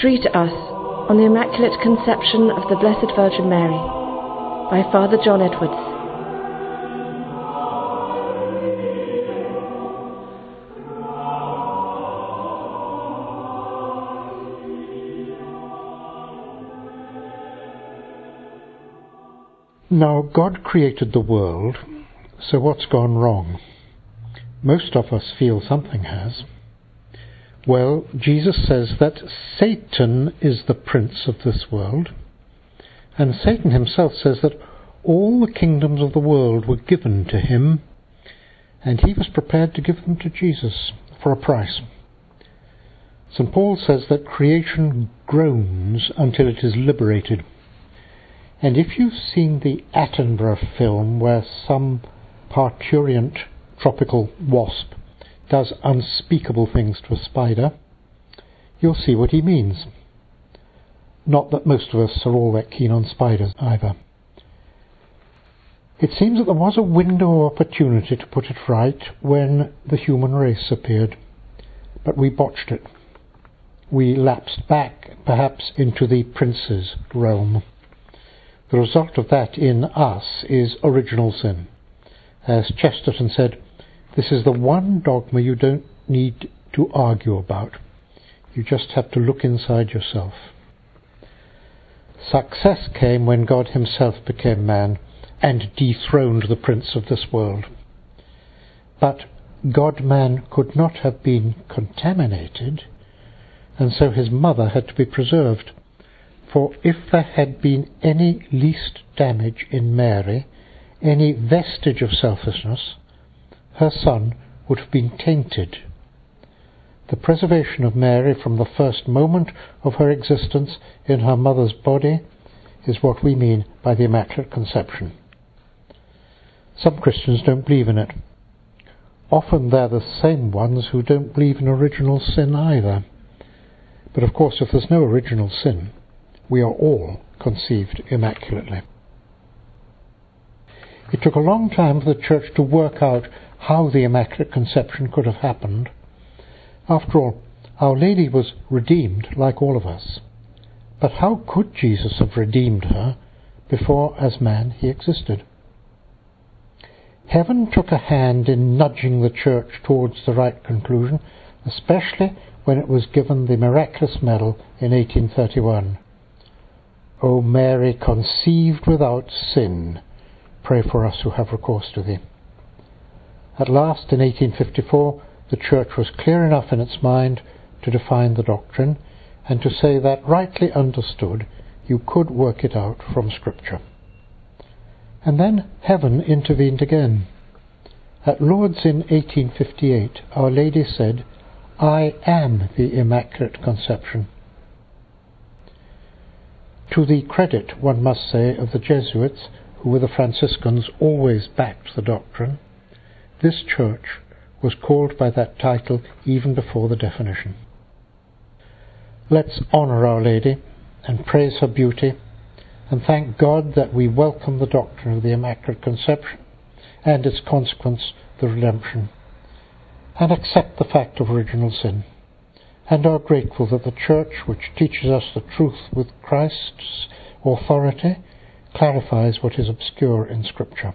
Three to Us on the Immaculate Conception of the Blessed Virgin Mary by Father John Edwards. Now, God created the world, so what's gone wrong? Most of us feel something has. Well, Jesus says that Satan is the prince of this world, and Satan himself says that all the kingdoms of the world were given to him, and he was prepared to give them to Jesus for a price. St. Paul says that creation groans until it is liberated. And if you've seen the Attenborough film where some parturient tropical wasp does unspeakable things to a spider, you'll see what he means. Not that most of us are all that keen on spiders either. It seems that there was a window of opportunity to put it right when the human race appeared, but we botched it. We lapsed back, perhaps, into the prince's realm. The result of that in us is original sin. As Chesterton said, this is the one dogma you don't need to argue about. You just have to look inside yourself. Success came when God Himself became man and dethroned the prince of this world. But God man could not have been contaminated, and so his mother had to be preserved. For if there had been any least damage in Mary, any vestige of selfishness, her son would have been tainted. The preservation of Mary from the first moment of her existence in her mother's body is what we mean by the Immaculate Conception. Some Christians don't believe in it. Often they're the same ones who don't believe in original sin either. But of course, if there's no original sin, we are all conceived immaculately. It took a long time for the Church to work out how the Immaculate Conception could have happened. After all, Our Lady was redeemed like all of us. But how could Jesus have redeemed her before, as man, he existed? Heaven took a hand in nudging the Church towards the right conclusion, especially when it was given the miraculous medal in 1831. O Mary, conceived without sin, pray for us who have recourse to thee. At last, in 1854, the Church was clear enough in its mind to define the doctrine and to say that, rightly understood, you could work it out from Scripture. And then heaven intervened again. At Lourdes in 1858, Our Lady said, I am the Immaculate Conception. To the credit, one must say, of the Jesuits, who with the Franciscans always backed the doctrine, this church was called by that title even before the definition. Let's honour Our Lady and praise her beauty and thank God that we welcome the doctrine of the Immaculate Conception and its consequence, the redemption, and accept the fact of original sin, and are grateful that the Church, which teaches us the truth with Christ's authority, clarifies what is obscure in Scripture.